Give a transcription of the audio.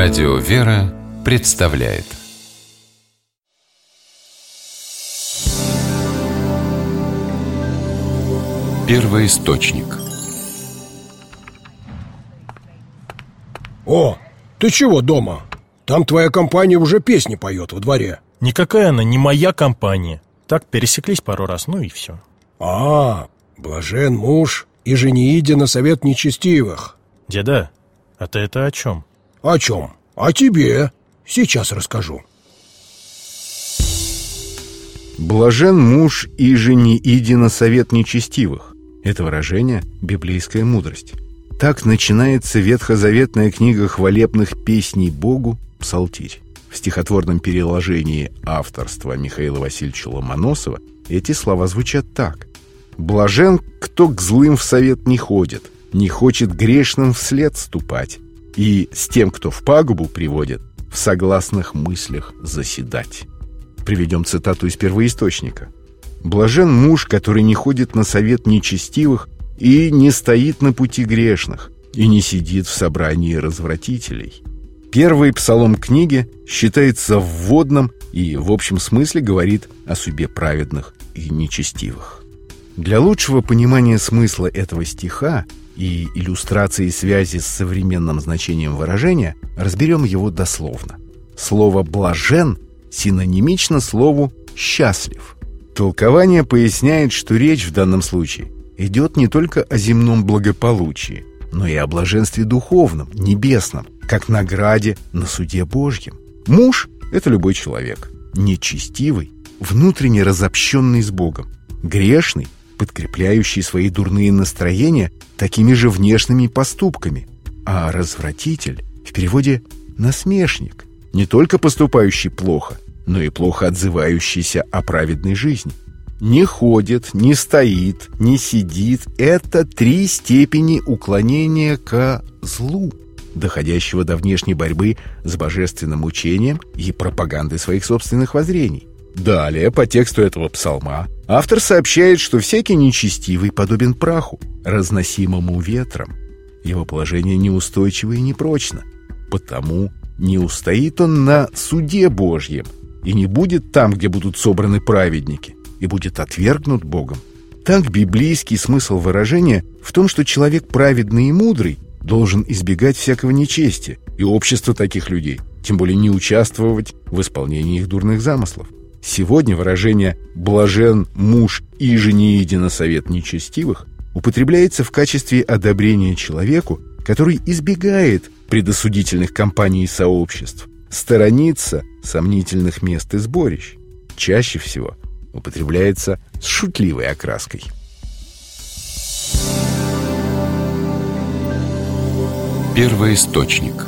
Радио «Вера» представляет. Первый источник О, ты чего дома? Там твоя компания уже песни поет во дворе. Никакая она не моя компания. Так пересеклись пару раз, ну и все А, блажен муж и женииде на совет нечестивых. Деда, а ты это о чем? О чем? О тебе Сейчас расскажу Блажен муж и жени иди на совет нечестивых. Это выражение – библейская мудрость. Так начинается ветхозаветная книга хвалебных песней Богу «Псалтирь». В стихотворном переложении авторства Михаила Васильевича Ломоносова эти слова звучат так. «Блажен, кто к злым в совет не ходит, не хочет грешным вслед ступать, и с тем, кто в пагубу приводит, в согласных мыслях заседать». Приведем цитату из первоисточника. «Блажен муж, который не ходит на совет нечестивых и не стоит на пути грешных, и не сидит в собрании развратителей». Первый псалом книги считается вводным и в общем смысле говорит о судьбе праведных и нечестивых. Для лучшего понимания смысла этого стиха и иллюстрации связи с современным значением выражения разберем его дословно. Слово «блажен» синонимично слову «счастлив». Толкование поясняет, что речь в данном случае идет не только о земном благополучии, но и о блаженстве духовном, небесном, как награде на суде Божьем. Муж — это любой человек, нечестивый, внутренне разобщенный с Богом, грешный, подкрепляющий свои дурные настроения такими же внешними поступками, а развратитель в переводе «насмешник», не только поступающий плохо, но и плохо отзывающийся о праведной жизни. Не ходит, не стоит, не сидит – это три степени уклонения ко злу, доходящего до внешней борьбы с божественным учением и пропагандой своих собственных воззрений. Далее, по тексту этого псалма, автор сообщает, что всякий нечестивый подобен праху, разносимому ветром. Его положение неустойчиво и непрочно, потому не устоит он на суде Божьем и не будет там, где будут собраны праведники, и будет отвергнут Богом. Так библейский смысл выражения в том, что человек праведный и мудрый должен избегать всякого нечестия и общества таких людей, тем более не участвовать в исполнении их дурных замыслов. Сегодня выражение «блажен муж и жени на совет нечестивых» употребляется в качестве одобрения человеку, который избегает предосудительных компаний и сообществ, сторонится сомнительных мест и сборищ. Чаще всего употребляется с шутливой окраской. Первый источник